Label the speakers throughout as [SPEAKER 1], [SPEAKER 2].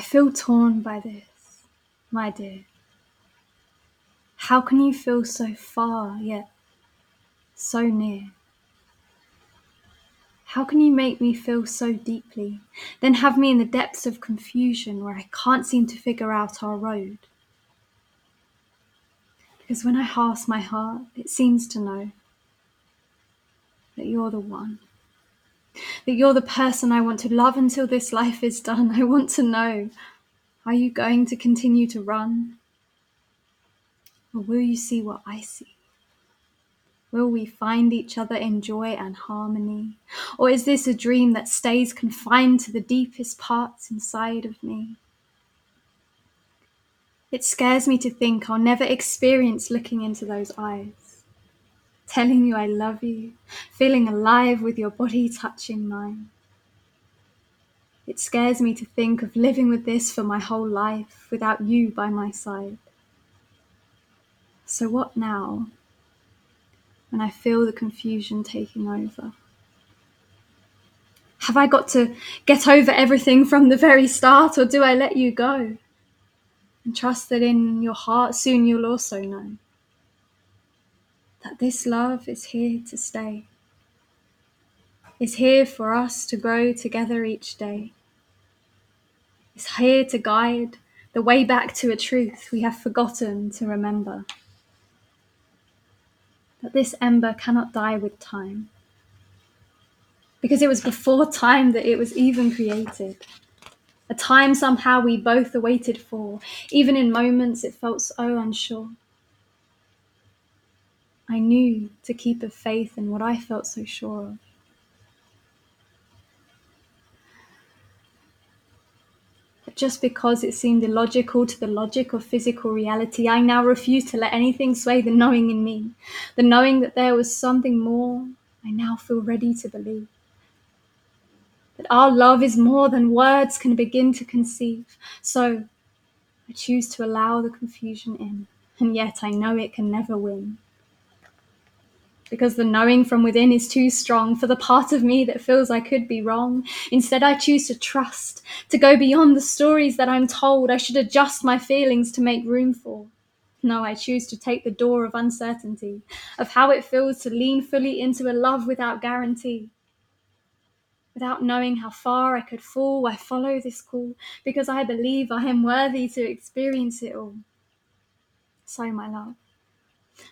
[SPEAKER 1] I feel torn by this, my dear. How can you feel so far yet so near? How can you make me feel so deeply, then have me in the depths of confusion where I can't seem to figure out our road? Because when I ask my heart, it seems to know that you're the one. That you're the person I want to love until this life is done. I want to know are you going to continue to run? Or will you see what I see? Will we find each other in joy and harmony? Or is this a dream that stays confined to the deepest parts inside of me? It scares me to think I'll never experience looking into those eyes, telling you I love you, feeling alive with your body touching mine. It scares me to think of living with this for my whole life without you by my side. So, what now when I feel the confusion taking over? Have I got to get over everything from the very start, or do I let you go? And trust that in your heart soon you'll also know that this love is here to stay, is here for us to grow together each day, is here to guide the way back to a truth we have forgotten to remember that this ember cannot die with time. Because it was before time that it was even created. A time somehow we both awaited for, even in moments it felt so unsure. I knew to keep a faith in what I felt so sure of. But just because it seemed illogical to the logic of physical reality, I now refuse to let anything sway the knowing in me. The knowing that there was something more, I now feel ready to believe. That our love is more than words can begin to conceive. So I choose to allow the confusion in, and yet I know it can never win because the knowing from within is too strong for the part of me that feels I could be wrong. Instead, I choose to trust, to go beyond the stories that I'm told I should adjust my feelings to make room for. No, I choose to take the door of uncertainty, of how it feels to lean fully into a love without guarantee. Without knowing how far I could fall, I follow this call because I believe I am worthy to experience it all. So, my love,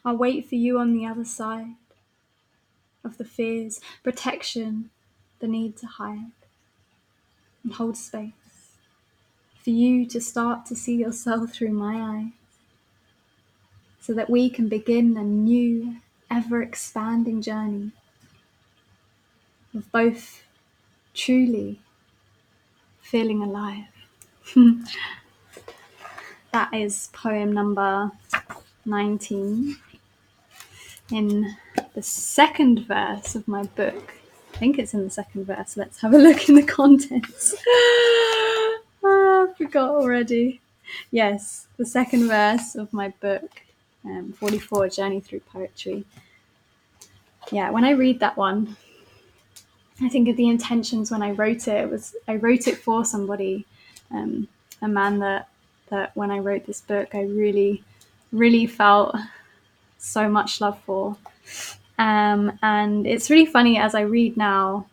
[SPEAKER 1] I'll wait for you on the other side of the fears, protection, the need to hide, and hold space for you to start to see yourself through my eyes so that we can begin a new, ever expanding journey of both truly feeling alive. that is poem number 19 in the second verse of my book. I think it's in the second verse. Let's have a look in the contents. oh, I forgot already. Yes, the second verse of my book, um, 44 Journey Through Poetry. Yeah, when I read that one, I think of the intentions when I wrote it. It was I wrote it for somebody, um, a man that that when I wrote this book, I really, really felt so much love for. Um, and it's really funny as I read now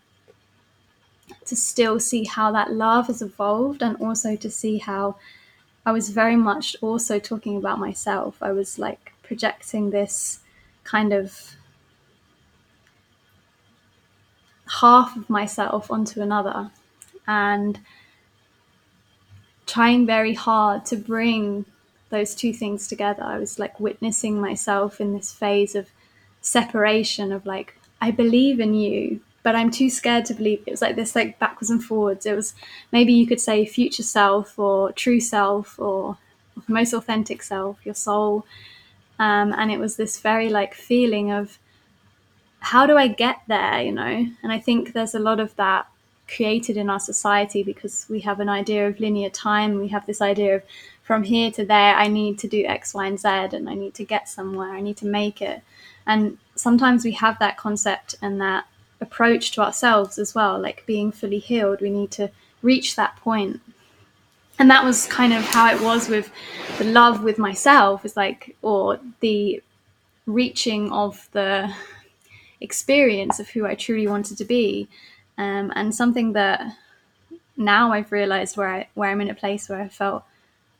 [SPEAKER 1] to still see how that love has evolved and also to see how I was very much also talking about myself. I was like projecting this kind of half of myself onto another and trying very hard to bring those two things together. I was like witnessing myself in this phase of separation of like I believe in you, but I'm too scared to believe. It was like this like backwards and forwards. It was maybe you could say future self or true self or most authentic self, your soul. Um, and it was this very like feeling of how do I get there, you know? And I think there's a lot of that created in our society because we have an idea of linear time. We have this idea of from here to there, I need to do X, Y, and Z, and I need to get somewhere. I need to make it. And sometimes we have that concept and that approach to ourselves as well, like being fully healed. We need to reach that point. and that was kind of how it was with the love with myself is like or the reaching of the experience of who I truly wanted to be um, and something that now I've realized where I where I'm in a place where I felt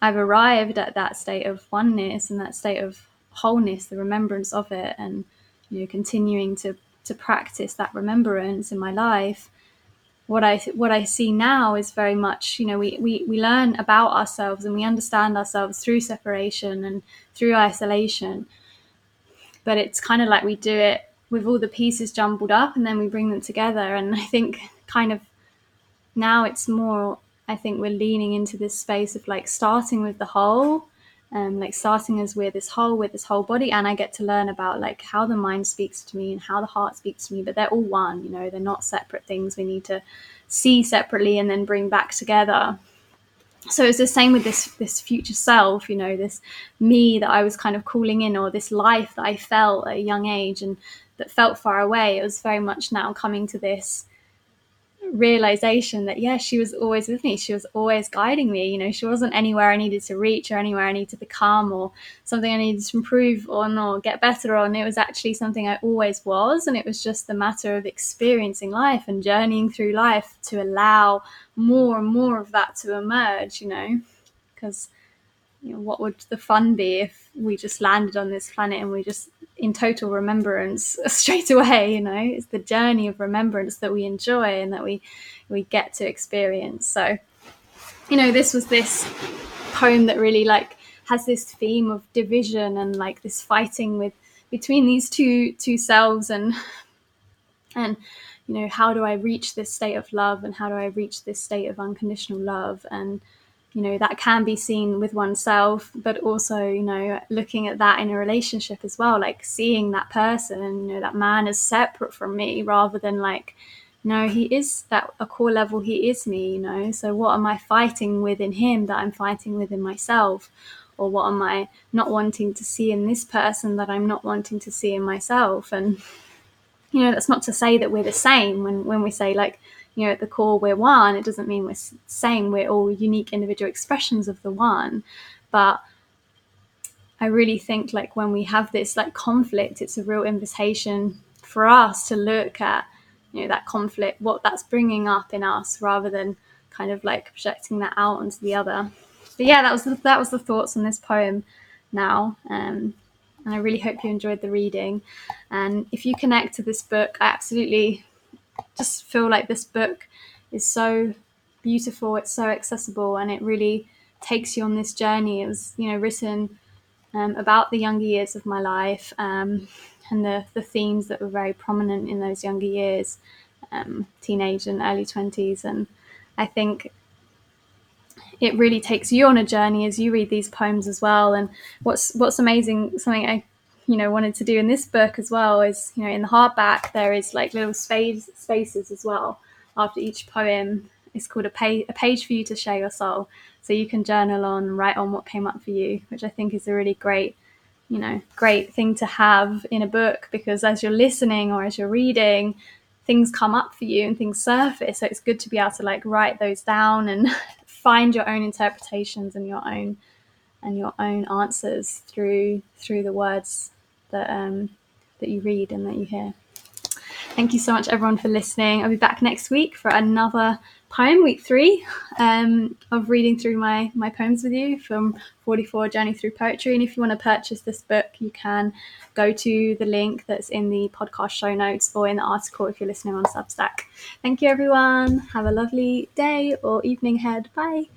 [SPEAKER 1] I've arrived at that state of oneness and that state of wholeness the remembrance of it and you know continuing to to practice that remembrance in my life what I what I see now is very much, you know, we, we, we learn about ourselves and we understand ourselves through separation and through isolation. But it's kind of like we do it with all the pieces jumbled up and then we bring them together. And I think kind of now it's more I think we're leaning into this space of like starting with the whole um, like starting as we're this whole with this whole body and i get to learn about like how the mind speaks to me and how the heart speaks to me but they're all one you know they're not separate things. We need to see separately and then bring back together. So it's the same with this this future self you know this me that i was kind of calling in or this life that i felt at a young age and that felt far away. It was very much now coming to this realization that yeah she was always with me. She was always guiding me. You know she wasn't anywhere i needed to reach or anywhere i needed to become or something i needed to improve on or get better on. It was actually something i always was and it was just a matter of experiencing life and journeying through life to allow more and more of that to emerge you know because you know, what would the fun be if we just landed on this planet and we just in total remembrance straight away you know? It's the journey of remembrance that we enjoy and that we we get to experience. So you know this was this poem that really like has this theme of division and like this fighting with between these two two selves and and you know how do i reach this state of love and how do i reach this state of unconditional love? And you know that can be seen with oneself but also you know looking at that in a relationship as well like seeing that person you know that man is separate from me rather than like no he is that a core level he is me you know? So what am i fighting with in him that i'm fighting with in myself? Or what am i not wanting to see in this person that i'm not wanting to see in myself? And you know that's not to say that we're the same when when we say like you know at the core we're one. It doesn't mean we're same. We're all unique individual expressions of the one. But i really think like when we have this like conflict it's a real invitation for us to look at you know that conflict what that's bringing up in us rather than kind of like projecting that out onto the other. But yeah that was the, that was the thoughts on this poem now. Um, and I really hope you enjoyed the reading. And if you connect to this book, I absolutely just feel like this book is so beautiful, it's so accessible, and it really takes you on this journey. It was, you know, written um, about the younger years of my life um, and the, the themes that were very prominent in those younger years, um, teenage and early 20s. And I think it really takes you on a journey as you read these poems as well. And what's what's amazing, something I you know wanted to do in this book as well is you know in the hardback there is like little space spaces as well after each poem. It's called a page a page for you to share your soul, so you can journal on, write on what came up for you, which I think is a really great you know great thing to have in a book because as you're listening or as you're reading things come up for you and things surface. So it's good to be able to like write those down and find your own interpretations and your own and your own answers through through the words that um, that you read and that you hear. Thank you so much, everyone, for listening. I'll be back next week for another poem, week three, um, of reading through my my poems with you from 44 Journey Through Poetry. And if you want to purchase this book, you can go to the link that's in the podcast show notes or in the article if you're listening on Substack. Thank you, everyone. Have a lovely day or evening ahead. Bye.